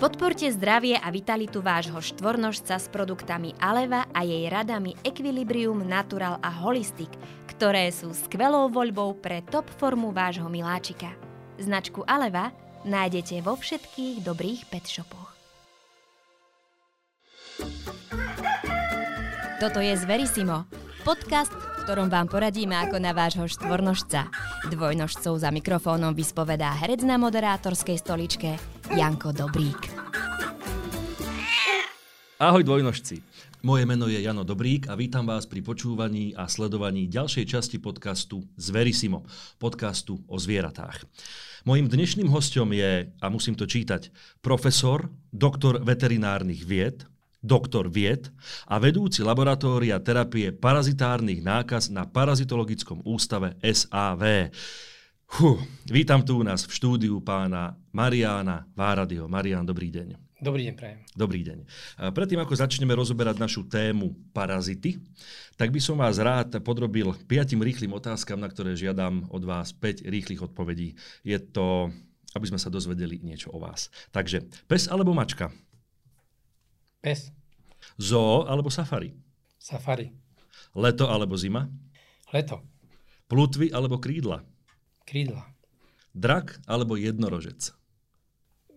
Podporte zdravie a vitalitu vášho štvornožca s produktami Aleva a jej radami Equilibrium Natural a Holistic, ktoré sú skvelou voľbou pre top formu vášho miláčika. Značku Aleva nájdete vo všetkých dobrých pet shopoch. Toto je Zverisimo, podcast, v ktorom vám poradíme ako na vášho štvornožca. Dvojnožcov za mikrofónom vyspovedá herec na moderátorskej stoličke Janko Dobrík. Ahoj dvojnožci. Moje meno je Jano Dobrík a vítam vás pri počúvaní a sledovaní ďalšej časti podcastu Zverisimo, podcastu o zvieratách. Mojím dnešným hostom je, a musím to čítať, profesor, doktor veterinárnych vied, doktor vied a vedúci laboratória terapie parazitárnych nákaz na Parazitologickom ústave SAV. Huh, vítam tu u nás v štúdiu pána Mariána Váradio. Marián, dobrý deň. Dobrý deň, prajem. Dobrý deň. Predtým, ako začneme rozoberať našu tému parazity, tak by som vás rád podrobil piatim rýchlým otázkam, na ktoré žiadam od vás 5 rýchlych odpovedí. Je to, aby sme sa dozvedeli niečo o vás. Takže, pes alebo mačka? Pes. Zoo alebo safari? Safari. Leto alebo zima? Leto. Plutvy alebo krídla? Krídla. Drak alebo jednorožec?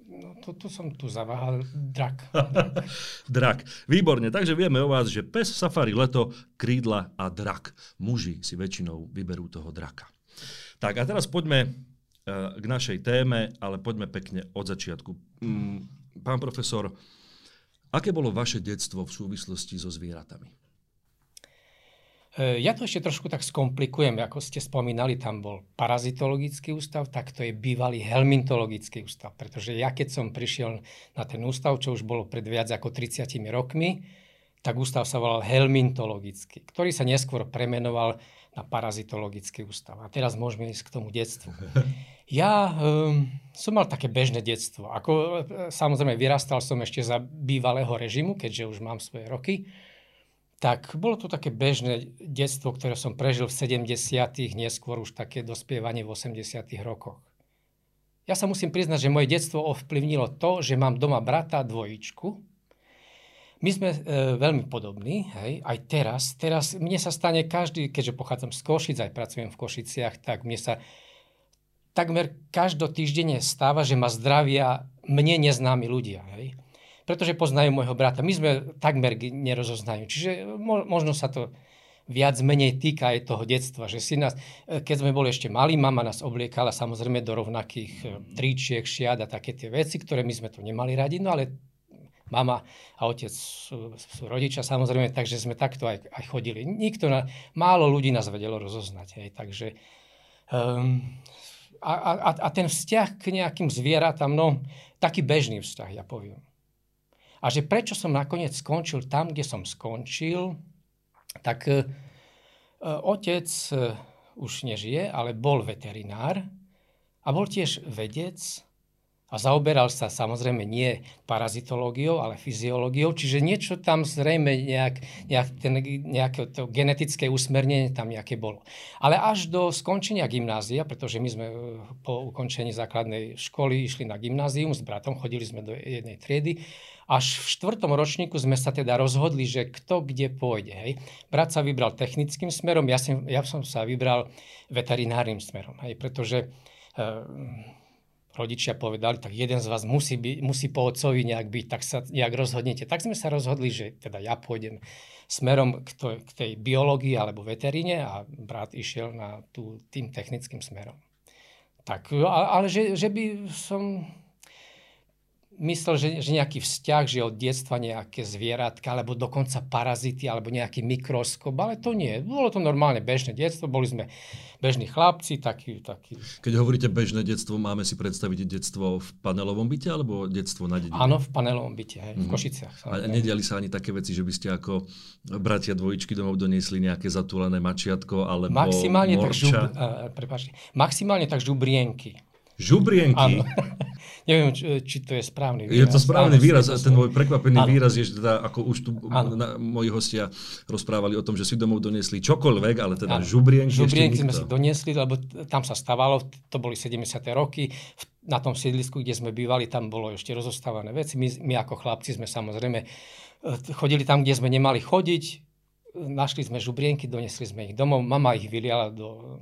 No, to, to som tu zaváhal. Drak. drak. Výborne, takže vieme o vás, že pes, safari, leto, krídla a drak. Muži si väčšinou vyberú toho draka. Tak a teraz poďme uh, k našej téme, ale poďme pekne od začiatku. Mm, pán profesor, aké bolo vaše detstvo v súvislosti so zvieratami? E, ja to ešte trošku tak skomplikujem, ako ste spomínali, tam bol parazitologický ústav, tak to je bývalý helmintologický ústav. Pretože ja keď som prišiel na ten ústav, čo už bolo pred viac ako 30 rokmi, tak ústav sa volal helmintologický, ktorý sa neskôr premenoval na parazitologický ústav. A teraz môžeme ísť k tomu detstvu. Ja um, som mal také bežné detstvo. Ako, e, samozrejme, vyrastal som ešte za bývalého režimu, keďže už mám svoje roky tak bolo to také bežné detstvo, ktoré som prežil v 70 neskôr už také dospievanie v 80 rokoch. Ja sa musím priznať, že moje detstvo ovplyvnilo to, že mám doma brata dvojičku. My sme e, veľmi podobní, hej, aj teraz. Teraz mne sa stane každý, keďže pochádzam z Košic, aj pracujem v Košiciach, tak mne sa takmer každotýždenne stáva, že ma zdravia mne neznámi ľudia. Hej pretože poznajú môjho brata. My sme takmer nerozoznajú. Čiže možno sa to viac menej týka aj toho detstva, že si nás, e, keď sme boli ešte malí, mama nás obliekala samozrejme do rovnakých e, tričiek, šiat a také tie veci, ktoré my sme tu nemali radi, no ale mama a otec sú, sú rodičia samozrejme, takže sme takto aj, aj chodili. Nikto, na, málo ľudí nás vedelo rozoznať, hej, takže um, a, a, a ten vzťah k nejakým zvieratám, no taký bežný vzťah, ja poviem. A že prečo som nakoniec skončil tam, kde som skončil, tak e, otec e, už nežije, ale bol veterinár a bol tiež vedec a zaoberal sa samozrejme nie parazitológiou, ale fyziológiou, čiže niečo tam zrejme nejak, nejak ten, nejaké to genetické usmernenie tam nejaké bolo. Ale až do skončenia gymnázia, pretože my sme e, po ukončení základnej školy išli na gymnázium s bratom, chodili sme do jednej triedy, až v štvrtom ročníku sme sa teda rozhodli, že kto kde pôjde. Hej. Brat sa vybral technickým smerom, ja som, ja som sa vybral veterinárnym smerom, hej, pretože e, rodičia povedali, tak jeden z vás musí, by, musí po otcovi nejak byť, tak sa nejak rozhodnete. Tak sme sa rozhodli, že teda ja pôjdem smerom k, to, k tej biológii alebo veteríne a brat išiel na tú, tým technickým smerom. Tak, ale že, že by som myslel, že, že nejaký vzťah, že od detstva nejaké zvieratka, alebo dokonca parazity, alebo nejaký mikroskop, ale to nie. Bolo to normálne bežné detstvo, boli sme bežní chlapci, taký, taký... Keď hovoríte bežné detstvo, máme si predstaviť detstvo v panelovom byte, alebo detstvo na dedine? Áno, v panelovom byte, hej, mm-hmm. v mhm. Košiciach. A nediali sa ani také veci, že by ste ako bratia dvojičky domov doniesli nejaké zatúlené mačiatko, alebo maximálne morča? Tak žub, uh, maximálne tak žubrienky. Žubrienky? Áno. neviem, či, či to je správny výraz. Je to správny áno, výraz ten môj prekvapený áno. výraz je, že teda, ako už tu na, moji hostia rozprávali o tom, že si domov doniesli čokoľvek, ale teda áno. žubrienky, žubrienky sme si doniesli, lebo tam sa stávalo, to boli 70. roky, na tom sídlisku, kde sme bývali, tam bolo ešte rozostávané veci. My, my ako chlapci sme samozrejme e, chodili tam, kde sme nemali chodiť, našli sme žubrienky, donesli sme ich domov, mama ich vyliala do,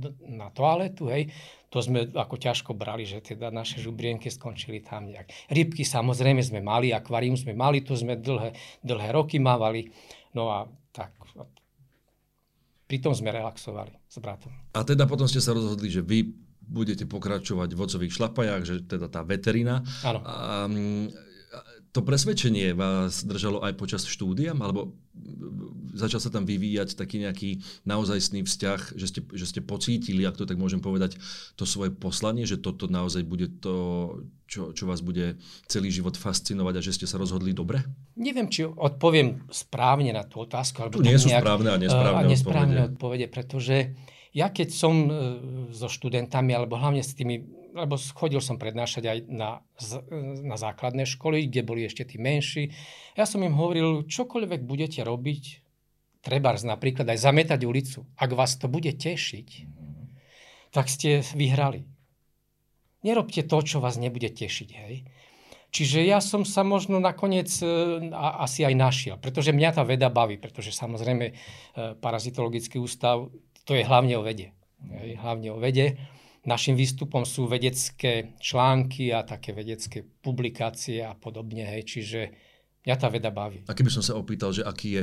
do, na toaletu, hej. To sme ako ťažko brali, že teda naše žubrienky skončili tam nejak. Rybky samozrejme sme mali, akvárium sme mali, to sme dlhé, dlhé roky mávali. No a tak, pritom sme relaxovali s bratom. A teda potom ste sa rozhodli, že vy budete pokračovať v ocových šlapajách, že teda tá veterina. Áno. A, to presvedčenie vás držalo aj počas štúdia, alebo začal sa tam vyvíjať taký nejaký naozajstný vzťah, že ste, že ste pocítili, ak to tak môžem povedať, to svoje poslanie, že toto naozaj bude to, čo, čo vás bude celý život fascinovať a že ste sa rozhodli dobre? Neviem, či odpoviem správne na tú otázku. Alebo tu nie sú nejak, správne a nesprávne, a nesprávne odpovede. odpovede, pretože ja keď som e, so študentami, alebo hlavne s tými lebo chodil som prednášať aj na, na základné školy, kde boli ešte tí menší. Ja som im hovoril, čokoľvek budete robiť, treba napríklad aj zametať ulicu. Ak vás to bude tešiť, tak ste vyhrali. Nerobte to, čo vás nebude tešiť. Hej? Čiže ja som sa možno nakoniec e, a, asi aj našiel, pretože mňa tá veda baví, pretože samozrejme e, parazitologický ústav, to je hlavne o vede. Hej? Hlavne o vede. Našim výstupom sú vedecké články a také vedecké publikácie a podobne. Hej. Čiže mňa tá veda baví. A keby som sa opýtal, že aký je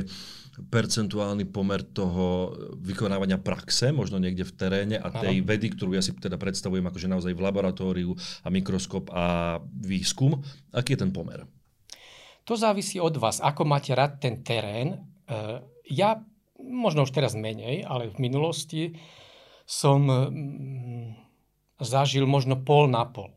percentuálny pomer toho vykonávania praxe, možno niekde v teréne a tej ano. vedy, ktorú ja si teda predstavujem akože naozaj v laboratóriu a mikroskop a výskum, aký je ten pomer? To závisí od vás, ako máte rád ten terén. E, ja možno už teraz menej, ale v minulosti som zažil možno pol na pol.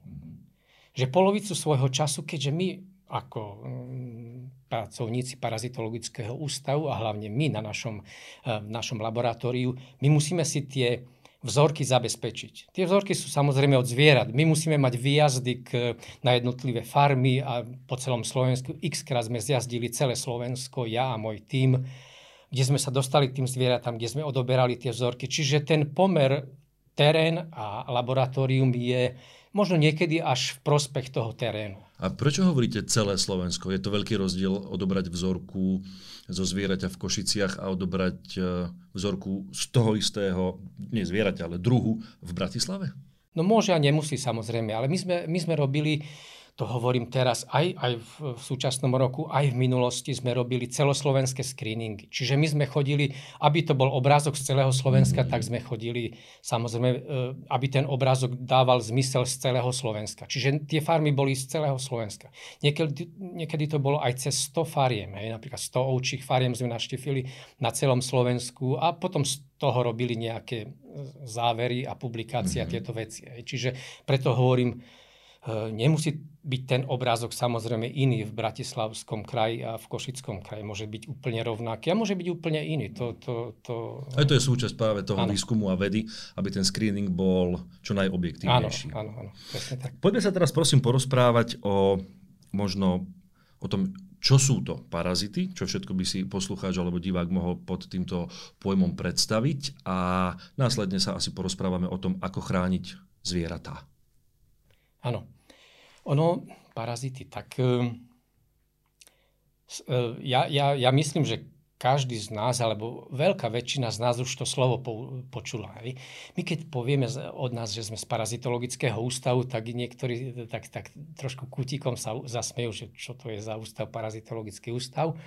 Že polovicu svojho času, keďže my ako mm, pracovníci parazitologického ústavu a hlavne my na našom, eh, v našom laboratóriu, my musíme si tie vzorky zabezpečiť. Tie vzorky sú samozrejme od zvierat. My musíme mať výjazdy k, na jednotlivé farmy a po celom Slovensku. X krát sme zjazdili celé Slovensko, ja a môj tím, kde sme sa dostali k tým zvieratám, kde sme odoberali tie vzorky. Čiže ten pomer terén a laboratórium je možno niekedy až v prospech toho terénu. A prečo hovoríte celé Slovensko? Je to veľký rozdiel odobrať vzorku zo zvieraťa v Košiciach a odobrať e, vzorku z toho istého, nie zvieraťa, ale druhu v Bratislave? No môže a nemusí samozrejme, ale my sme, my sme robili to hovorím teraz aj, aj v, v súčasnom roku, aj v minulosti sme robili celoslovenské screeningy. Čiže my sme chodili, aby to bol obrázok z celého Slovenska, mm. tak sme chodili samozrejme, e, aby ten obrázok dával zmysel z celého Slovenska. Čiže tie farmy boli z celého Slovenska. Niekedy, niekedy to bolo aj cez 100 fariem, hej, napríklad 100 ovčích fariem sme naštívili na celom Slovensku a potom z toho robili nejaké závery a publikácie mm-hmm. a mhm. tieto veci. Hej. Čiže preto hovorím, E, nemusí byť ten obrázok samozrejme iný v Bratislavskom kraji a v Košickom kraji. Môže byť úplne rovnaký a môže byť úplne iný. To, to, to... Aj to je súčasť práve toho ano. výskumu a vedy, aby ten screening bol čo najobjektívnejší. Áno, áno, áno, presne tak. Poďme sa teraz prosím porozprávať o možno o tom, čo sú to parazity, čo všetko by si poslucháč alebo divák mohol pod týmto pojmom predstaviť a následne sa asi porozprávame o tom, ako chrániť zvieratá. Áno. Ono, parazity, tak uh, ja, ja, ja myslím, že každý z nás, alebo veľká väčšina z nás už to slovo po, počula. My keď povieme od nás, že sme z parazitologického ústavu, tak niektorí tak, tak trošku kútikom sa zasmejú, že čo to je za ústav, parazitologický ústav.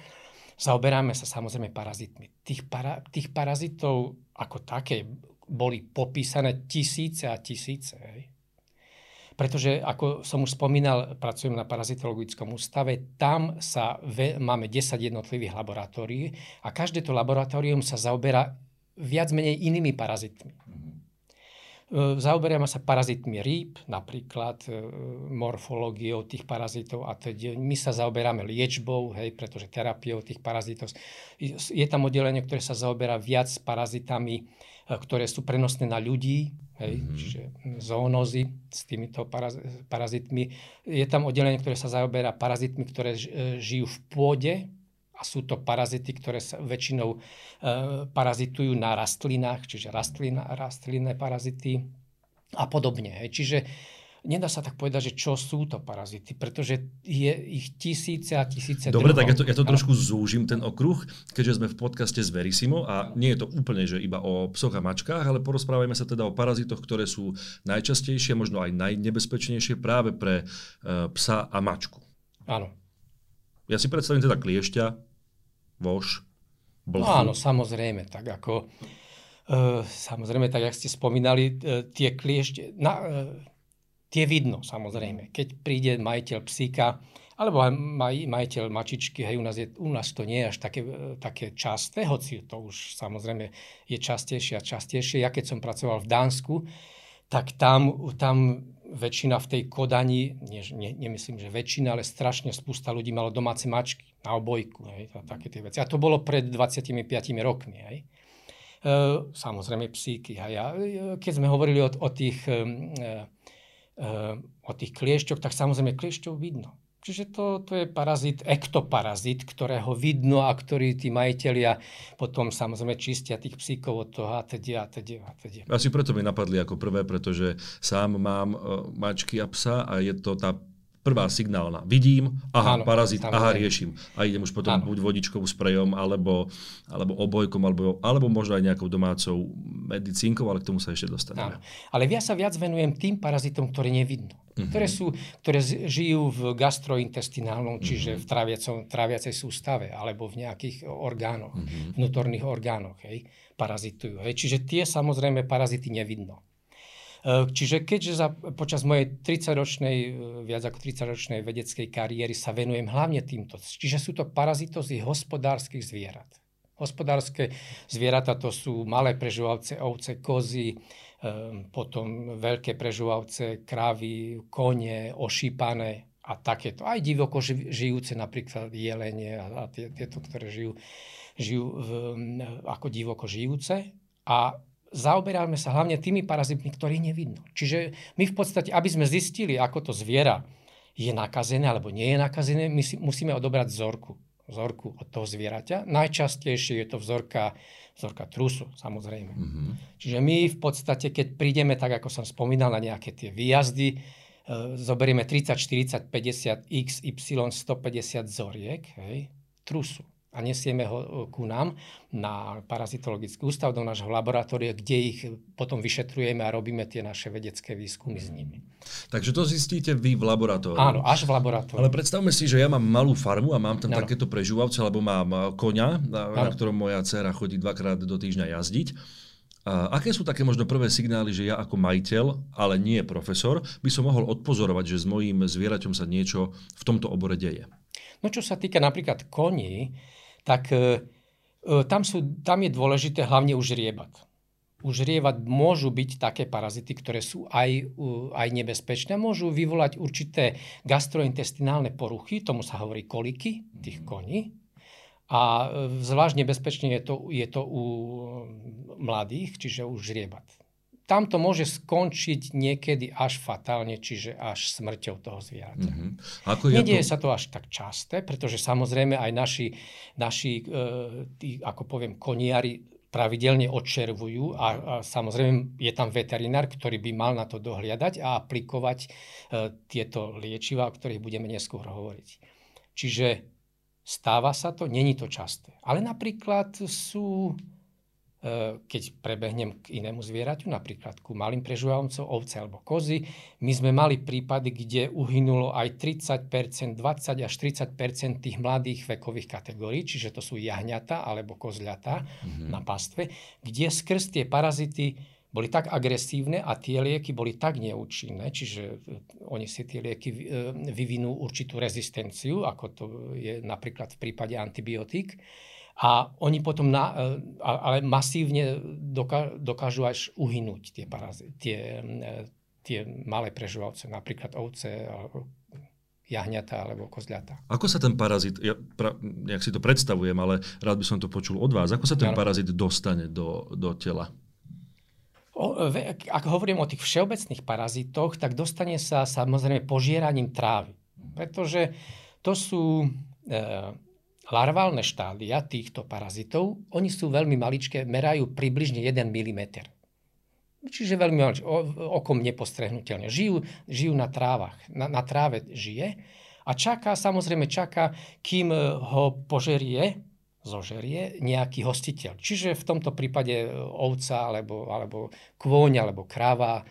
Zaoberáme sa samozrejme parazitmi. Tých, para, tých parazitov ako také boli popísané tisíce a tisíce. Hej. Pretože, ako som už spomínal, pracujem na parazitologickom ústave, tam sa ve, máme 10 jednotlivých laboratórií a každé to laboratórium sa zaoberá viac menej inými parazitmi. E, zaoberieme sa parazitmi rýb, napríklad e, morfológiou tých parazitov a teď my sa zaoberáme liečbou, hej, pretože terapiou tých parazitov. Je tam oddelenie, ktoré sa zaoberá viac parazitami ktoré sú prenosné na ľudí, hej, mm-hmm. čiže zoonózy s týmito paraz, parazitmi. Je tam oddelenie, ktoré sa zaoberá parazitmi, ktoré žijú v pôde a sú to parazity, ktoré sa väčšinou e, parazitujú na rastlinách, čiže rastlina, rastlinné parazity a podobne. Hej. Čiže nedá sa tak povedať, že čo sú to parazity, pretože je ich tisíce a tisíce Dobre, druhov. tak ja to, ja to trošku zúžim, ten okruh, keďže sme v podcaste z Verisimo a nie je to úplne, že iba o psoch a mačkách, ale porozprávajme sa teda o parazitoch, ktoré sú najčastejšie, možno aj najnebezpečnejšie práve pre uh, psa a mačku. Áno. Ja si predstavím teda kliešťa, voš, blchu. No áno, samozrejme, tak ako... Uh, samozrejme, tak jak ste spomínali, uh, tie kliešte, na, uh, tie vidno samozrejme. Keď príde majiteľ psíka, alebo aj maj, majiteľ mačičky, hej, u nás, je, u nás to nie je až také, také časté, hoci to už samozrejme je častejšie a častejšie. Ja keď som pracoval v Dánsku, tak tam, tam väčšina v tej Kodani, nie, nie, nemyslím, že väčšina, ale strašne spústa ľudí malo domáce mačky na obojku, hej, a také tie veci. A to bolo pred 25 rokmi, hej. E, samozrejme psíky. Hej. A keď sme hovorili o, o tých e, o tých kliešťoch, tak samozrejme kliešťov vidno. Čiže to, to je parazit, ektoparazit, ktorého vidno a ktorý tí majiteľia potom samozrejme čistia tých psíkov od toho a teda a teda a teda. Asi preto mi napadli ako prvé, pretože sám mám uh, mačky a psa a je to tá prvá signálna. Vidím, aha, áno, parazit, aha, riešim. A idem už potom áno. buď vodičkovú sprejom, alebo, alebo obojkom, alebo, alebo možno aj nejakou domácou medicínkou, ale k tomu sa ešte dostaneme. Áno. Ale ja sa viac venujem tým parazitom, ktoré nevidno. Mm-hmm. Ktoré, sú, ktoré žijú v gastrointestinálnom, mm-hmm. čiže v traviacom, traviacej sústave, alebo v nejakých orgánoch, mm-hmm. vnútorných orgánoch, hej, parazitujú. Hej. Čiže tie samozrejme parazity nevidno. E, čiže keďže za, počas mojej 30-ročnej, e, viac ako 30-ročnej vedeckej kariéry sa venujem hlavne týmto, čiže sú to parazitozy hospodárskych zvierat. Hospodárske zvieratá to sú malé prežívavce ovce, kozy, e, potom veľké prežívavce krávy, kone, ošípané a takéto. Aj divoko žijúce, napríklad jelenie a, a tieto, ktoré žijú, žijú v, ako divoko žijúce. A zaoberáme sa hlavne tými parazitmi, ktorých nevidno. Čiže my v podstate, aby sme zistili, ako to zviera je nakazené alebo nie je nakazené, my si musíme odobrať vzorku. Vzorku od toho zvieraťa. Najčastejšie je to vzorka, vzorka trusu, samozrejme. Mm-hmm. Čiže my v podstate, keď prídeme, tak ako som spomínal, na nejaké tie výjazdy, e, zoberieme 30, 40, 50, x, y, 150 vzoriek, hej, trusu a nesieme ho e, ku nám na parazitologický ústav do nášho laboratória, kde ich potom vyšetrujeme a robíme tie naše vedecké výskumy s nimi. Takže to zistíte vy v laboratóriu. Áno, až v laboratóriu. Ale predstavme si, že ja mám malú farmu a mám tam ano. takéto prežúvavce, alebo mám e, koňa, na, na ktorom moja dcera chodí dvakrát do týždňa jazdiť. A aké sú také možno prvé signály, že ja ako majiteľ, ale nie profesor, by som mohol odpozorovať, že s mojím zvieraťom sa niečo v tomto obore deje? No čo sa týka napríklad koní, tak e, e, tam, sú, tam je dôležité hlavne už riebat. Môžu byť také parazity, ktoré sú aj, aj nebezpečné. Môžu vyvolať určité gastrointestinálne poruchy, tomu sa hovorí koliky tých koní. A e, zvlášť nebezpečne je to, je to u mladých, čiže už žriebat tam to môže skončiť niekedy až fatálne, čiže až smrťou toho zvieraťa. Mm-hmm. Ako Nedieje to... sa to až tak časté, pretože samozrejme aj naši, naši e, tí, ako poviem, koniari pravidelne odčervujú a, a samozrejme je tam veterinár, ktorý by mal na to dohliadať a aplikovať e, tieto liečiva, o ktorých budeme neskôr hovoriť. Čiže stáva sa to, není to časté. Ale napríklad sú keď prebehnem k inému zvieraťu, napríklad ku malým prežúvajúcom ovce alebo kozy, my sme mali prípady, kde uhynulo aj 30%, 20 až 30% tých mladých vekových kategórií, čiže to sú jahňata alebo kozľata mm-hmm. na pastve, kde skrz tie parazity boli tak agresívne a tie lieky boli tak neúčinné, čiže e, oni si tie lieky e, vyvinú určitú rezistenciu, ako to je napríklad v prípade antibiotík, a oni potom, na, e, ale masívne dokážu až uhynúť tie, parazy, tie, e, tie malé prežívavce, napríklad ovce, jahňata alebo kozľata. Ako sa ten parazit, ja pra, jak si to predstavujem, ale rád by som to počul od vás, ako sa ten parazit dostane do, do tela? ak hovorím o tých všeobecných parazitoch, tak dostane sa samozrejme požieraním trávy. Pretože to sú e, larválne štádia týchto parazitov. Oni sú veľmi maličké, merajú približne 1 mm. Čiže veľmi maličké, okom nepostrehnutelne. Žijú, žijú na trávach, na, na tráve žije a čaká, samozrejme čaká, kým ho požerie zožerie nejaký hostiteľ. Čiže v tomto prípade e, ovca, alebo, alebo kôň, alebo kráva,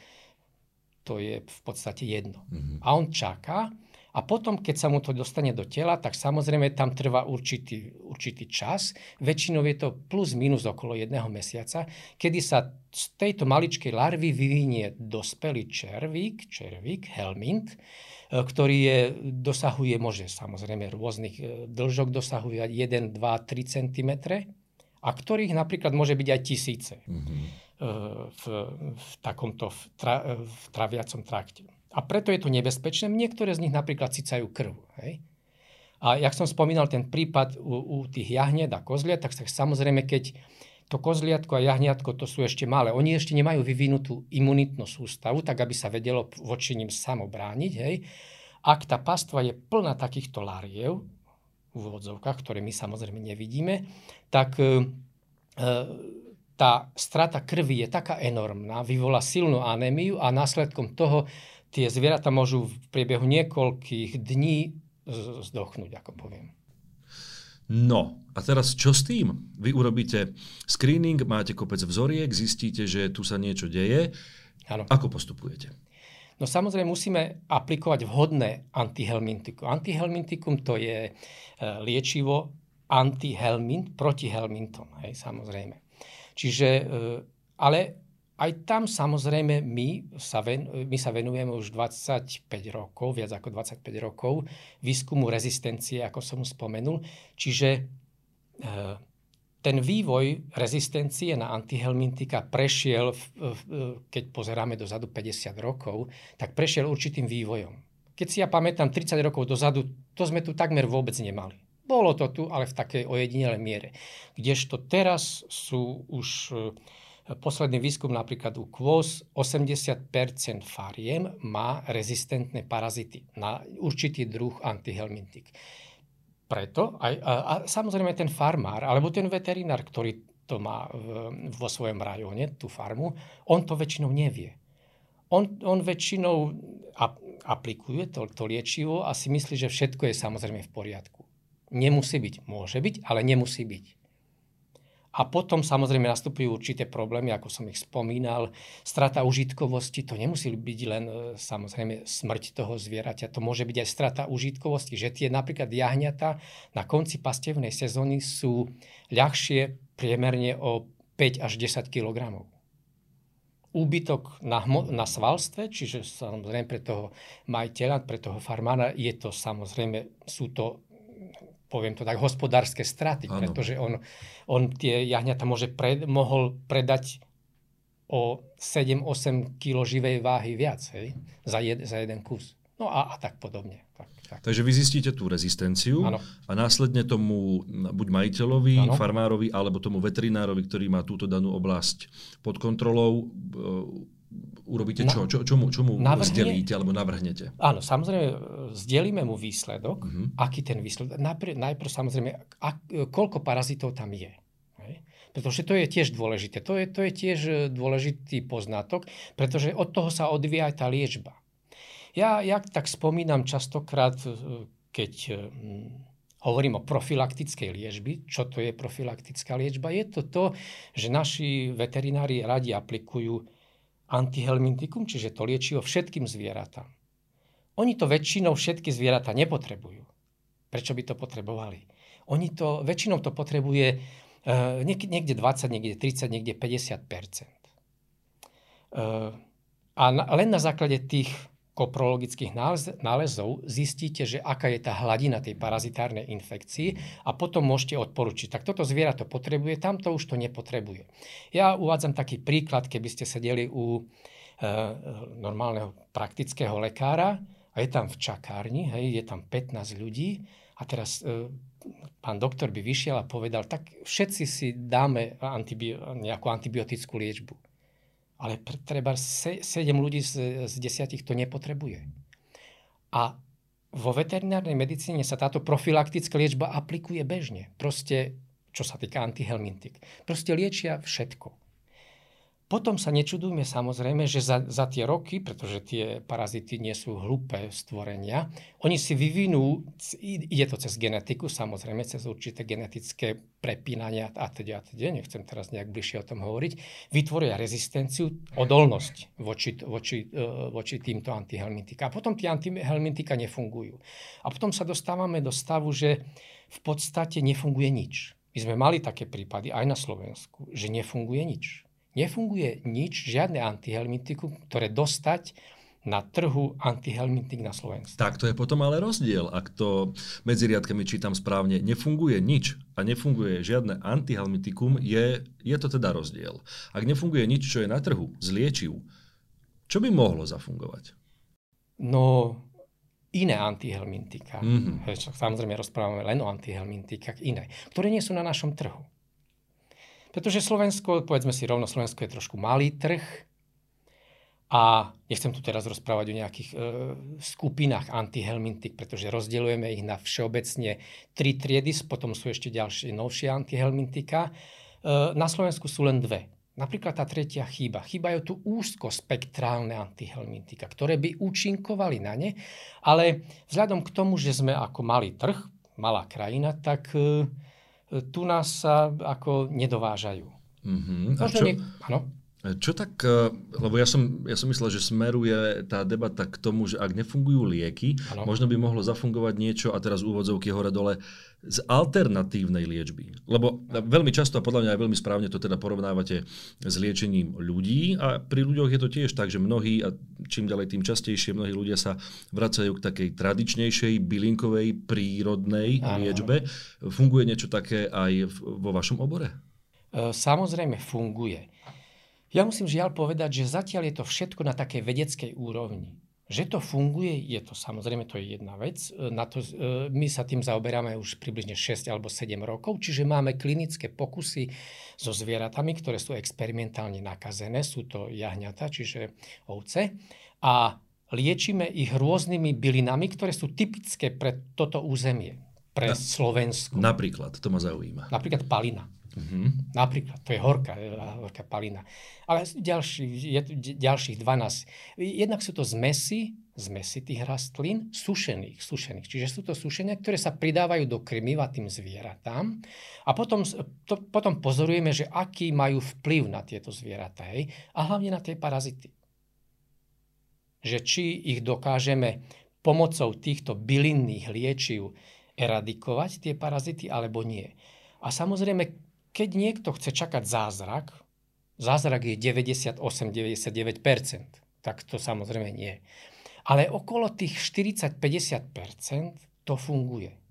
to je v podstate jedno. Mm-hmm. A on čaká a potom, keď sa mu to dostane do tela, tak samozrejme tam trvá určitý, určitý čas. Väčšinou je to plus minus okolo jedného mesiaca, kedy sa z tejto maličkej larvy vyvinie dospelý červík, červík, helmint, E, ktorý je, dosahuje, môže samozrejme rôznych e, dlžok dosahuje 1, 2, 3 cm a ktorých napríklad môže byť aj tisíce mm-hmm. v, v takomto v, tra, v traviacom trakte. A preto je to nebezpečné. Niektoré z nich napríklad cicajú krv. Hej? A jak som spomínal ten prípad u, u tých jahniet a kozliat, tak sa samozrejme, keď to kozliatko a jahniatko to sú ešte malé. Oni ešte nemajú vyvinutú imunitnú sústavu, tak aby sa vedelo voči ním samobrániť. Hej. Ak tá pastva je plná takýchto lariev, v úvodzovkách, ktoré my samozrejme nevidíme, tak e, e, tá strata krvi je taká enormná, vyvolá silnú anémiu a následkom toho tie zvieratá môžu v priebehu niekoľkých dní zdochnúť, ako poviem. No, a teraz čo s tým? Vy urobíte screening, máte kopec vzoriek, zistíte, že tu sa niečo deje. Ano. Ako postupujete? No samozrejme musíme aplikovať vhodné antihelmintikum. Antihelmintikum to je e, liečivo antihelmint proti helmintom, hej, samozrejme. Čiže, e, ale aj tam samozrejme my sa, ven, my sa venujeme už 25 rokov, viac ako 25 rokov, výskumu rezistencie, ako som spomenul. Čiže e, ten vývoj rezistencie na antihelmintika prešiel, keď pozeráme dozadu 50 rokov, tak prešiel určitým vývojom. Keď si ja pamätám 30 rokov dozadu, to sme tu takmer vôbec nemali. Bolo to tu, ale v takej ojedinelej miere. Kdežto teraz sú už Posledný výskum napríklad u kvôz 80% fariem má rezistentné parazity na určitý druh antihelmintik. Preto aj, a, a samozrejme ten farmár alebo ten veterinár, ktorý to má v, vo svojom rajóne, tú farmu, on to väčšinou nevie. On, on väčšinou aplikuje to, to liečivo a si myslí, že všetko je samozrejme v poriadku. Nemusí byť. Môže byť, ale nemusí byť. A potom samozrejme nastupujú určité problémy, ako som ich spomínal. Strata užitkovosti, to nemusí byť len e, samozrejme smrť toho zvieraťa, to môže byť aj strata užitkovosti, že tie napríklad jahňata na konci pastevnej sezóny sú ľahšie priemerne o 5 až 10 kg. Úbytok na, na svalstve, čiže samozrejme pre toho majiteľa, pre toho farmára, je to samozrejme, sú to poviem to tak, hospodárske straty, ano. pretože on, on tie jahňata môže pred, mohol predať o 7-8 kg živej váhy viac hej, za, jed, za jeden kus. No a, a tak podobne. Tak, tak. Takže vy zistíte tú rezistenciu ano. a následne tomu buď majiteľovi, ano. farmárovi alebo tomu veterinárovi, ktorý má túto danú oblasť pod kontrolou, urobíte čo? Čo, čo mu, čo mu navrhne, zdelíte alebo navrhnete? Áno, samozrejme, zdelíme mu výsledok. Uh-huh. Aký ten výsledok? Najprv, najprv samozrejme, ak, koľko parazitov tam je. Hej? Pretože to je tiež dôležité. To je, to je tiež e, dôležitý poznatok, pretože od toho sa odvíja aj tá liečba. Ja, ja tak spomínam častokrát, e, keď e, hovorím o profilaktickej liečbi. Čo to je profilaktická liečba? Je to to, že naši veterinári radi aplikujú antihelmintikum, čiže to liečivo všetkým zvieratám. Oni to väčšinou všetky zvieratá nepotrebujú. Prečo by to potrebovali? Oni to, väčšinou to potrebuje uh, niekde 20, niekde 30, niekde 50 uh, A na, len na základe tých koprologických nálezov zistíte, že aká je tá hladina tej parazitárnej infekcii a potom môžete odporučiť. Tak toto zviera to potrebuje, tamto už to nepotrebuje. Ja uvádzam taký príklad, keby ste sedeli u e, normálneho praktického lekára a je tam v čakárni, hej, je tam 15 ľudí a teraz e, pán doktor by vyšiel a povedal, tak všetci si dáme antibio- nejakú antibiotickú liečbu. Ale treba 7 ľudí z, z 10 to nepotrebuje. A vo veterinárnej medicíne sa táto profilaktická liečba aplikuje bežne. Proste, čo sa týka antihelmintik. Proste liečia všetko. Potom sa nečudujme samozrejme, že za, za tie roky, pretože tie parazity nie sú hlúpe stvorenia, oni si vyvinú, ide to cez genetiku, samozrejme, cez určité genetické prepínania a teda, a teda, nechcem teraz nejak bližšie o tom hovoriť, vytvoria rezistenciu, odolnosť voči, voči, e, voči týmto antihelmintika. A potom tie antihelmintika nefungujú. A potom sa dostávame do stavu, že v podstate nefunguje nič. My sme mali také prípady aj na Slovensku, že nefunguje nič nefunguje nič, žiadne antihelmintikum, ktoré dostať na trhu antihelmintik na Slovensku. Tak to je potom ale rozdiel. Ak to medzi riadkami čítam správne, nefunguje nič a nefunguje žiadne antihelmitikum, je, je to teda rozdiel. Ak nefunguje nič, čo je na trhu z liečiv, čo by mohlo zafungovať? No, iné antihelmintika. Mm-hmm. Samozrejme, rozprávame len o antihelmintikách iné, ktoré nie sú na našom trhu. Pretože Slovensko, povedzme si rovno, Slovensko je trošku malý trh a nechcem tu teraz rozprávať o nejakých e, skupinách antihelmintik, pretože rozdeľujeme ich na všeobecne tri triedy, potom sú ešte ďalšie novšie antihelmintika. E, na Slovensku sú len dve. Napríklad tá tretia chýba. Chýbajú tu úzkospektrálne antihelmintika, ktoré by účinkovali na ne, ale vzhľadom k tomu, že sme ako malý trh, malá krajina, tak e, tu nás sa ako nedovážajú. Mm-hmm. A čo, nie... ano? Čo tak, e, lebo ja som, ja som myslel, že smeruje tá debata k tomu, že ak nefungujú lieky, ano. možno by mohlo zafungovať niečo, a teraz úvodzovky hore-dole, z alternatívnej liečby. Lebo veľmi často, a podľa mňa aj veľmi správne to teda porovnávate s liečením ľudí a pri ľuďoch je to tiež tak, že mnohí, a čím ďalej tým častejšie, mnohí ľudia sa vracajú k takej tradičnejšej, bylinkovej, prírodnej ano. liečbe. Funguje niečo také aj vo vašom obore? E, samozrejme funguje. Ja musím žiaľ povedať, že zatiaľ je to všetko na takej vedeckej úrovni. Že to funguje, je to samozrejme, to je jedna vec. E, na to, e, my sa tým zaoberáme už približne 6 alebo 7 rokov, čiže máme klinické pokusy so zvieratami, ktoré sú experimentálne nakazené, sú to jahňata, čiže ovce. A liečíme ich rôznymi bylinami, ktoré sú typické pre toto územie, pre Na, Slovensku. Napríklad, to ma zaujíma. Napríklad palina. Mm-hmm. Napríklad, to je horká, horká palina. Ale ďalší, je, ďalších 12. Jednak sú to zmesy, zmesy tých rastlín, sušených, sušených. Čiže sú to sušenia, ktoré sa pridávajú do krmiva tým zvieratám. A potom, to, potom pozorujeme, že aký majú vplyv na tieto zvieratá. Hej? A hlavne na tie parazity. Že či ich dokážeme pomocou týchto bylinných liečiv eradikovať tie parazity, alebo nie. A samozrejme, keď niekto chce čakať zázrak, zázrak je 98-99%, tak to samozrejme nie. Ale okolo tých 40-50% to funguje. E,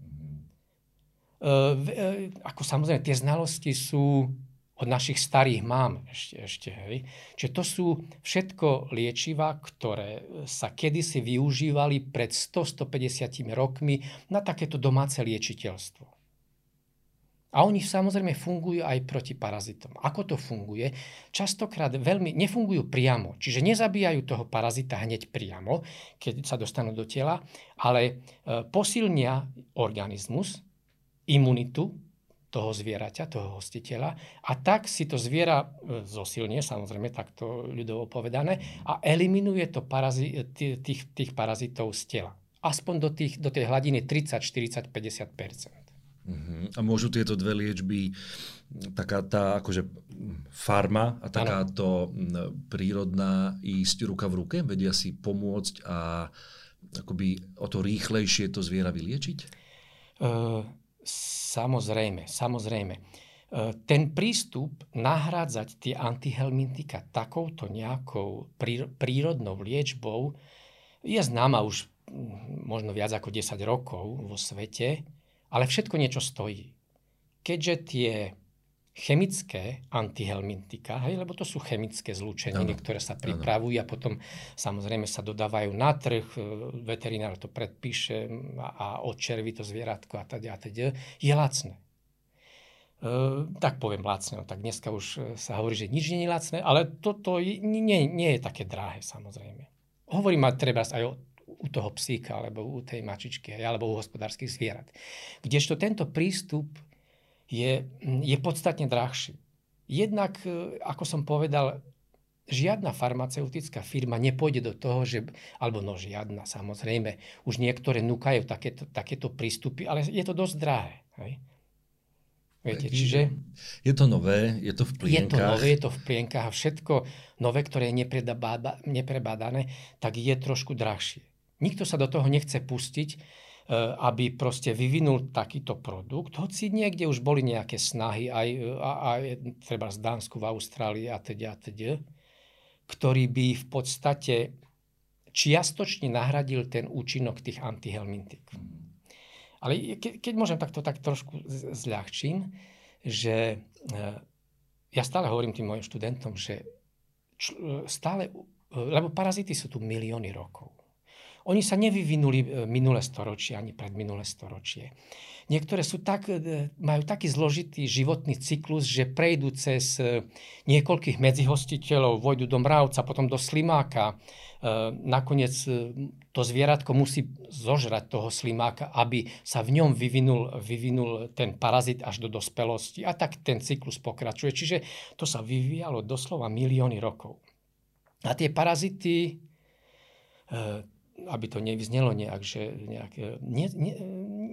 e, ako samozrejme, tie znalosti sú od našich starých mám ešte, ešte hej. Čiže to sú všetko liečiva, ktoré sa kedysi využívali pred 100-150 rokmi na takéto domáce liečiteľstvo. A oni samozrejme fungujú aj proti parazitom. Ako to funguje? Častokrát veľmi nefungujú priamo, čiže nezabíjajú toho parazita hneď priamo, keď sa dostanú do tela, ale e, posilnia organizmus, imunitu toho zvieraťa, toho hostiteľa a tak si to zviera e, zosilnie, samozrejme takto ľudovo povedané, a eliminuje to parazi- tých, tých parazitov z tela. Aspoň do, tých, do tej hladiny 30, 40, 50 Uh-huh. A môžu tieto dve liečby, taká tá akože farma a takáto prírodná ísť ruka v ruke? Vedia si pomôcť a akoby o to rýchlejšie to zviera vyliečiť? Uh, samozrejme, samozrejme. Uh, ten prístup nahrádzať tie antihelmintika takouto nejakou prírodnou liečbou je známa už možno viac ako 10 rokov vo svete ale všetko niečo stojí. Keďže tie chemické antihelmintika, hej, lebo to sú chemické zlúčeniny, ano. ktoré sa pripravujú a potom samozrejme sa dodávajú na trh, e, veterinár to predpíše a, a odčerví to zvieratko a teda a teda, je lacné. tak poviem lacné, no tak dneska už e, sa hovorí, že nič nie je lacné, ale toto nie, nie je také drahé samozrejme. Hovorím treba aj o, u toho psíka, alebo u tej mačičky, alebo u hospodárskych zvierat. Kdežto tento prístup je, je podstatne drahší. Jednak, e, ako som povedal, žiadna farmaceutická firma nepôjde do toho, že, alebo no žiadna samozrejme, už niektoré núkajú takéto, takéto prístupy, ale je to dosť drahé. Hej? Viete, čiže... Je to nové, je to v plienkach. Je to nové, je to v plienkach a všetko nové, ktoré je neprebádané, tak je trošku drahšie. Nikto sa do toho nechce pustiť, e, aby proste vyvinul takýto produkt, hoci niekde už boli nejaké snahy, aj, aj treba z Dánsku, v Austrálii a teda, a teda, ktorý by v podstate čiastočne nahradil ten účinok tých antihelmintík. Ale ke, keď môžem takto tak trošku zľahčím, že e, ja stále hovorím tým mojim študentom, že stále, e, lebo parazity sú tu milióny rokov. Oni sa nevyvinuli e, minulé storočie ani pred minulé storočie. Niektoré sú tak, majú taký zložitý životný cyklus, že prejdú cez niekoľkých medzihostiteľov, vojdu do mravca, potom do slimáka, E, nakoniec e, to zvieratko musí zožrať toho slimáka, aby sa v ňom vyvinul, vyvinul ten parazit až do dospelosti. A tak ten cyklus pokračuje. Čiže to sa vyvíjalo doslova milióny rokov. A tie parazity, e, aby to nevyznelo nejak, že nejak, nie, nie,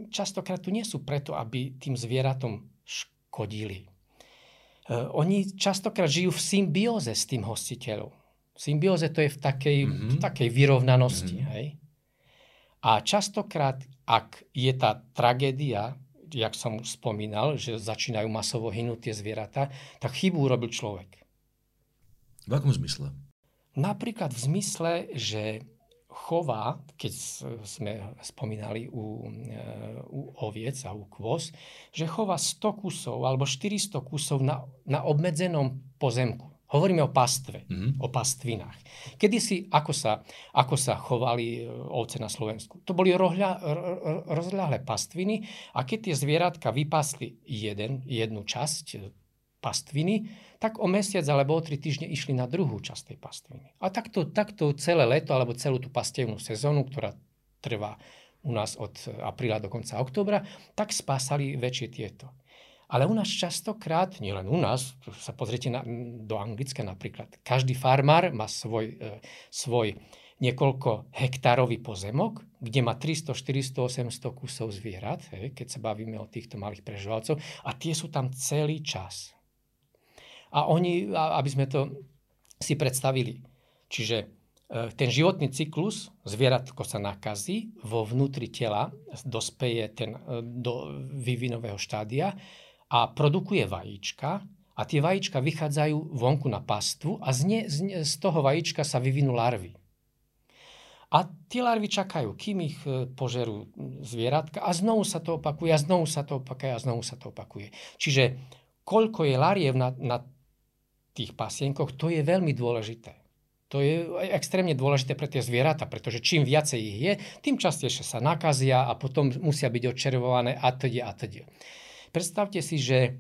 častokrát tu nie sú preto, aby tým zvieratom škodili. Oni častokrát žijú v symbióze s tým hostiteľom symbióze to je v takej, mm-hmm. v takej vyrovnanosti. Mm-hmm. Hej? A častokrát, ak je tá tragédia, jak som už spomínal, že začínajú masovo hynúť tie zvieratá, tak chybu urobil človek. V akom zmysle? Napríklad v zmysle, že chová, keď sme spomínali u, e, u oviec a u kôz, že chová 100 kusov alebo 400 kusov na, na obmedzenom pozemku. Hovoríme o pastve, mm-hmm. o pastvinách. Kedysi, ako sa, ako sa chovali e, ovce na Slovensku? To boli rohľa, rozľahlé pastviny a keď tie zvieratka vypasli jeden, jednu časť pastviny, tak o mesiac alebo o tri týždne išli na druhú časť tej pastviny. A takto, takto celé leto alebo celú tú pastevnú sezónu, ktorá trvá u nás od apríla do konca oktobra, tak spásali väčšie tieto. Ale u nás častokrát, nielen u nás, sa pozrite na, do Anglicka napríklad, každý farmár má svoj, e, svoj niekoľko hektárový pozemok, kde má 300, 400, 800 kusov zvierat, hej, keď sa bavíme o týchto malých prežovalcov, a tie sú tam celý čas. A oni, aby sme to si predstavili, čiže e, ten životný cyklus, zvieratko sa nakazí, vo vnútri tela dospeje ten, e, do vývinového štádia a produkuje vajíčka a tie vajíčka vychádzajú vonku na pastvu a z, ne, z, z toho vajíčka sa vyvinú larvy. A tie larvy čakajú, kým ich e, požerú zvieratka a znovu sa to opakuje a znovu sa to opakuje a znovu sa to opakuje. Čiže koľko je lariev na, na tých pasienkoch, to je veľmi dôležité. To je extrémne dôležité pre tie zvieratá, pretože čím viacej ich je, tým častejšie sa nakazia a potom musia byť odčervované a teda a teda. Predstavte si, že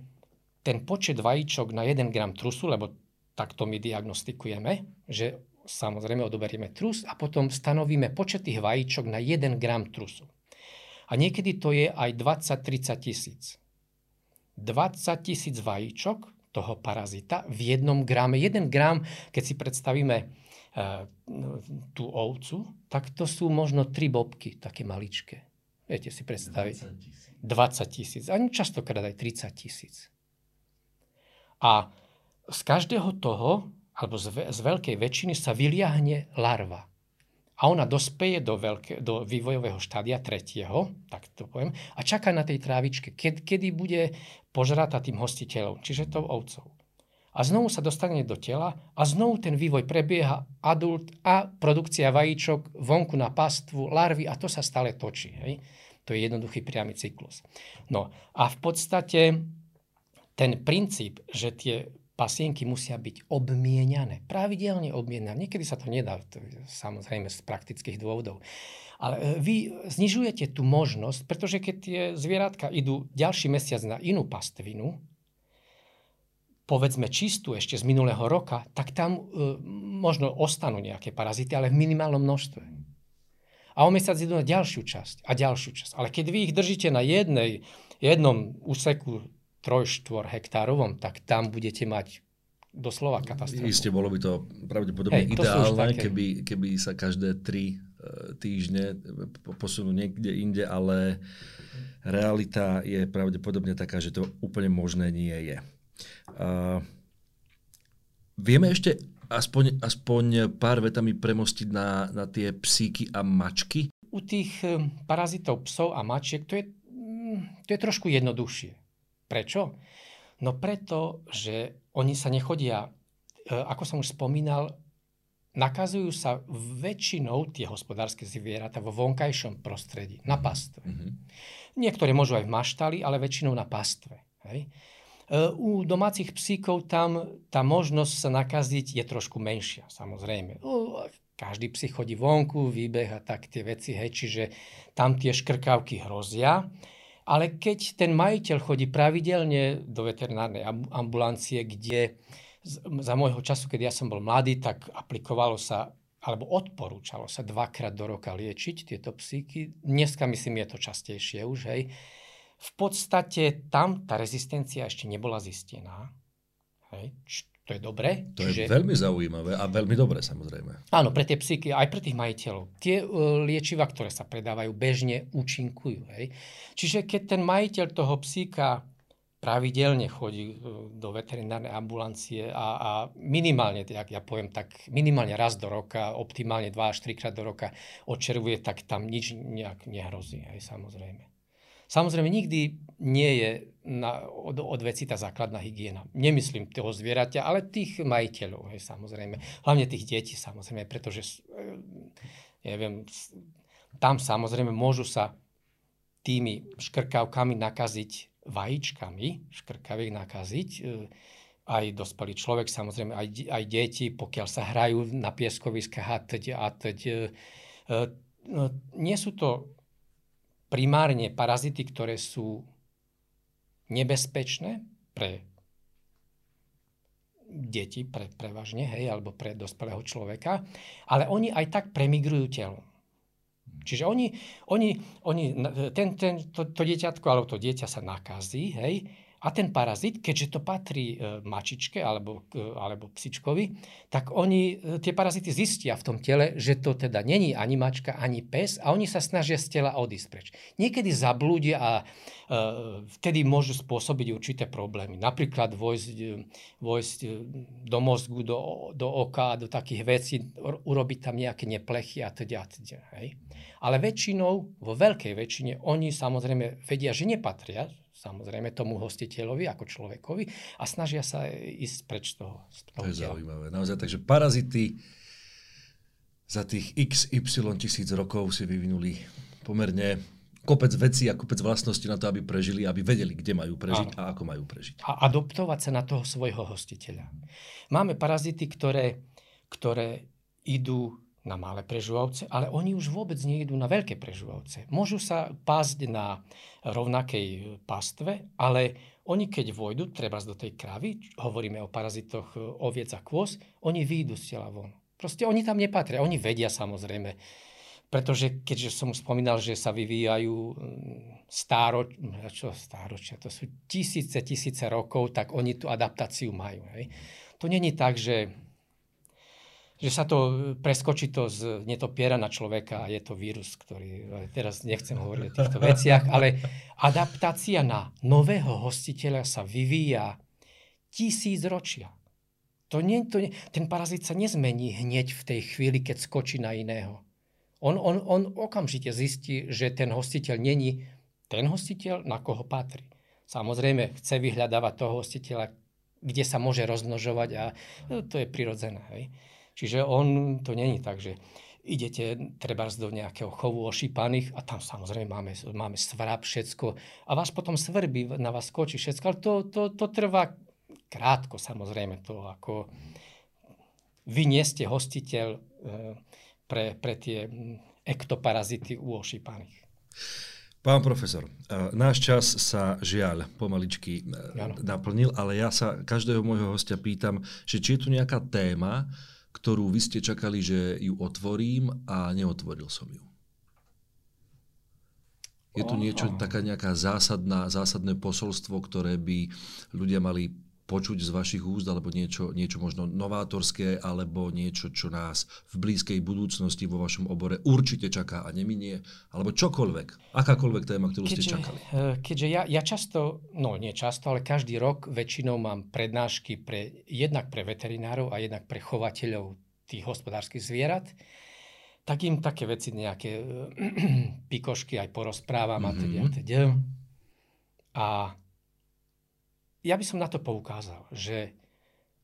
ten počet vajíčok na 1 gram trusu, lebo takto my diagnostikujeme, že samozrejme odoberieme trus a potom stanovíme počet tých vajíčok na 1 gram trusu. A niekedy to je aj 20-30 tisíc. 20 tisíc vajíčok toho parazita v jednom grame. 1 gram, keď si predstavíme e, tú ovcu, tak to sú možno tri bobky, také maličké. Viete si predstaviť. 20 tisíc, ani častokrát aj 30 tisíc. A z každého toho, alebo z, z veľkej väčšiny sa vyliahne larva. A ona dospeje do, veľké, do vývojového štádia tretieho, tak to poviem, a čaká na tej trávičke, ked, kedy bude požratá tým hostiteľom, čiže tou ovcov. A znovu sa dostane do tela a znovu ten vývoj prebieha adult a produkcia vajíčok vonku na pastvu, larvy a to sa stále točí. Hej? To je jednoduchý priamy cyklus. No a v podstate ten princíp, že tie pasienky musia byť obmieniané, pravidelne obmieniané. Niekedy sa to nedá, to samozrejme z praktických dôvodov. Ale e, vy znižujete tú možnosť, pretože keď tie zvieratka idú ďalší mesiac na inú pastvinu, povedzme čistú ešte z minulého roka, tak tam e, možno ostanú nejaké parazity, ale v minimálnom množstve. A o mesiac idú na ďalšiu časť a ďalšiu časť. Ale keď vy ich držíte na jednej, jednom úseku 3-4 hektárovom, tak tam budete mať doslova katastrofu. Isté bolo by to pravdepodobne to ideálne, keby, keby sa každé tri e, týždne posunú niekde inde, ale realita je pravdepodobne taká, že to úplne možné nie je. Uh, vieme ešte aspoň, aspoň pár vetami premostiť na, na tie psíky a mačky? U tých eh, parazitov psov a mačiek to je, mm, to je trošku jednoduchšie. Prečo? No preto, že oni sa nechodia, eh, ako som už spomínal, nakazujú sa väčšinou tie hospodárske zvieratá vo vonkajšom prostredí, na pastve. Mm-hmm. Niektoré môžu aj v maštali, ale väčšinou na pastve. Hej? E, u domácich psíkov tam tá možnosť sa nakaziť je trošku menšia, samozrejme. Každý psík chodí vonku, výbeh a tak tie veci, hej, čiže tam tie škrkávky hrozia. Ale keď ten majiteľ chodí pravidelne do veterinárnej ambulancie, kde za môjho času, keď ja som bol mladý, tak aplikovalo sa alebo odporúčalo sa dvakrát do roka liečiť tieto psíky. Dneska myslím je to častejšie už, hej v podstate tam tá rezistencia ešte nebola zistená. Hej. To je dobre. To čiže... je veľmi zaujímavé a veľmi dobre samozrejme. Áno, pre tie psyky, aj pre tých majiteľov. Tie uh, liečiva, ktoré sa predávajú, bežne účinkujú. Hej. Čiže keď ten majiteľ toho psíka pravidelne chodí uh, do veterinárnej ambulancie a, a minimálne, jak ja poviem, tak minimálne raz do roka, optimálne 2 až 3 krát do roka odčervuje, tak tam nič nejak nehrozí, hej, samozrejme. Samozrejme, nikdy nie je na, od, od veci tá základná hygiena. Nemyslím toho zvieraťa, ale tých majiteľov, hej, samozrejme. Hlavne tých detí, samozrejme, pretože, e, neviem, tam samozrejme môžu sa tými škrkavkami nakaziť vajíčkami, škrkaviek nakaziť, e, aj dospelý človek, samozrejme aj, aj deti, pokiaľ sa hrajú na pieskoviskách a teď, a teď. E, no, nie sú to primárne parazity, ktoré sú nebezpečné pre deti, pre, prevažne, hej, alebo pre dospelého človeka, ale oni aj tak premigrujú telo. Čiže oni, oni, oni ten, ten, to, to dieťatko alebo to dieťa sa nakazí, hej, a ten parazit, keďže to patrí e, mačičke alebo, e, alebo psičkovi, tak oni e, tie parazity zistia v tom tele, že to teda není ani mačka, ani pes a oni sa snažia z tela odísť preč. Niekedy zablúdia a vtedy môžu spôsobiť určité problémy. Napríklad vojsť, vojsť do mozgu, do, do oka, do takých vecí, urobiť tam nejaké neplechy a teda. teda hej. Ale väčšinou, vo veľkej väčšine, oni samozrejme vedia, že nepatria samozrejme tomu hostiteľovi ako človekovi a snažia sa ísť preč toho. Z toho to je tela. zaujímavé. Naozaj, takže parazity za tých XY tisíc rokov si vyvinuli pomerne kopec vecí a kopec vlastností na to, aby prežili, aby vedeli, kde majú prežiť a, a ako majú prežiť. A adoptovať sa na toho svojho hostiteľa. Máme parazity, ktoré, ktoré idú na malé prežúvavce, ale oni už vôbec nejdú na veľké prežúvavce. Môžu sa pásť na rovnakej pastve, ale oni keď vojdu, treba do tej kravy, hovoríme o parazitoch oviec a kôz, oni výjdu z tela von. Proste oni tam nepatria. Oni vedia samozrejme, pretože keďže som spomínal, že sa vyvíjajú mm, stáro, čo stáročia, to sú tisíce, tisíce rokov, tak oni tú adaptáciu majú. Hej. To není tak, že že sa to preskočí to z netopiera na človeka a je to vírus, ktorý, teraz nechcem hovoriť o týchto veciach, ale adaptácia na nového hostiteľa sa vyvíja tisíc ročia. To nie, to nie, ten parazit sa nezmení hneď v tej chvíli, keď skočí na iného. On, on, on okamžite zistí, že ten hostiteľ není ten hostiteľ, na koho patrí. Samozrejme, chce vyhľadávať toho hostiteľa, kde sa môže rozmnožovať a no, to je prirodzené. Hej. Čiže on, to není tak, že idete treba do nejakého chovu ošípaných a tam samozrejme máme, máme svrab, všetko a vás potom svrbí, na vás skočí všetko, ale to, to, to trvá krátko samozrejme to, ako vy nie ste hostiteľ e, pre, pre tie ektoparazity u ošípaných. Pán profesor, náš čas sa žiaľ pomaličky ano. naplnil, ale ja sa každého môjho hostia pýtam, že či je tu nejaká téma, ktorú vy ste čakali, že ju otvorím a neotvoril som ju. Je tu niečo, taká nejaká zásadná, zásadné posolstvo, ktoré by ľudia mali počuť z vašich úst, alebo niečo, niečo možno novátorské, alebo niečo, čo nás v blízkej budúcnosti vo vašom obore určite čaká a neminie, alebo čokoľvek, akákoľvek téma, ktorú keďže, ste čakali. Eh, keďže ja, ja často, no nie často, ale každý rok väčšinou mám prednášky pre, jednak pre veterinárov a jednak pre chovateľov tých hospodárskych zvierat, tak im také veci, nejaké eh, pikošky aj porozprávam mm-hmm. a teda. A ja by som na to poukázal, že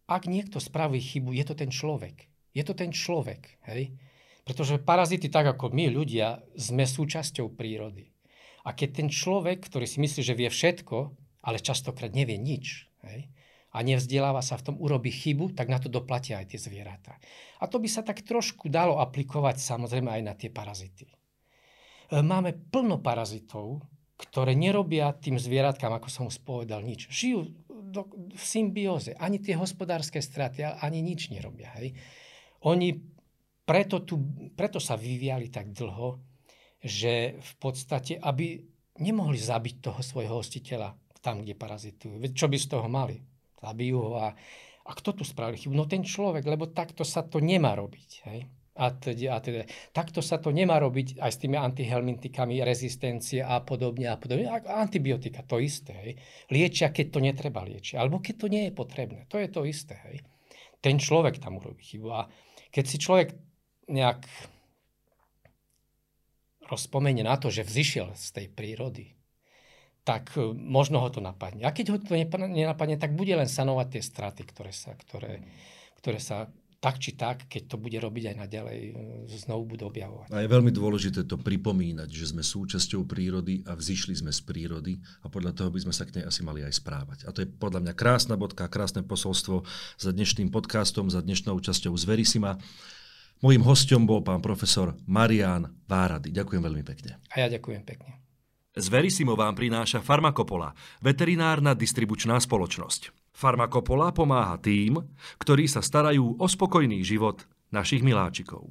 ak niekto spraví chybu, je to ten človek. Je to ten človek. Hej? Pretože parazity, tak ako my ľudia, sme súčasťou prírody. A keď ten človek, ktorý si myslí, že vie všetko, ale častokrát nevie nič, hej? a nevzdeláva sa v tom, urobí chybu, tak na to doplatia aj tie zvieratá. A to by sa tak trošku dalo aplikovať samozrejme aj na tie parazity. E, máme plno parazitov, ktoré nerobia tým zvieratkám, ako som už povedal, nič. Žijú do, v symbióze. Ani tie hospodárske straty, ani nič nerobia. Hej. Oni preto, tu, preto sa vyviali tak dlho, že v podstate, aby nemohli zabiť toho svojho hostiteľa tam, kde parazitujú. Čo by z toho mali? Zabijú ho a, a kto tu spravil chybu? No ten človek, lebo takto sa to nemá robiť. Hej a teda, a teda. Takto sa to nemá robiť aj s tými antihelmintikami, rezistencie a podobne a podobne. A antibiotika, to isté. Hej. Liečia, keď to netreba liečiť. Alebo keď to nie je potrebné. To je to isté. Hej. Ten človek tam urobí chybu. A keď si človek nejak rozpomenie na to, že vzýšiel z tej prírody, tak e, možno ho to napadne. A keď ho to nenapadne, tak bude len sanovať tie straty, ktoré sa, ktoré, ktoré sa tak či tak, keď to bude robiť aj naďalej, e, znovu budú objavovať. A je veľmi dôležité to pripomínať, že sme súčasťou prírody a vzýšli sme z prírody a podľa toho by sme sa k nej asi mali aj správať. A to je podľa mňa krásna bodka, krásne posolstvo za dnešným podcastom, za dnešnou časťou z Verisima. Mojím hostom bol pán profesor Marian Várady. Ďakujem veľmi pekne. A ja ďakujem pekne. Z Verisimo vám prináša Farmakopola, veterinárna distribučná spoločnosť. Farmakopola pomáha tým, ktorí sa starajú o spokojný život našich miláčikov.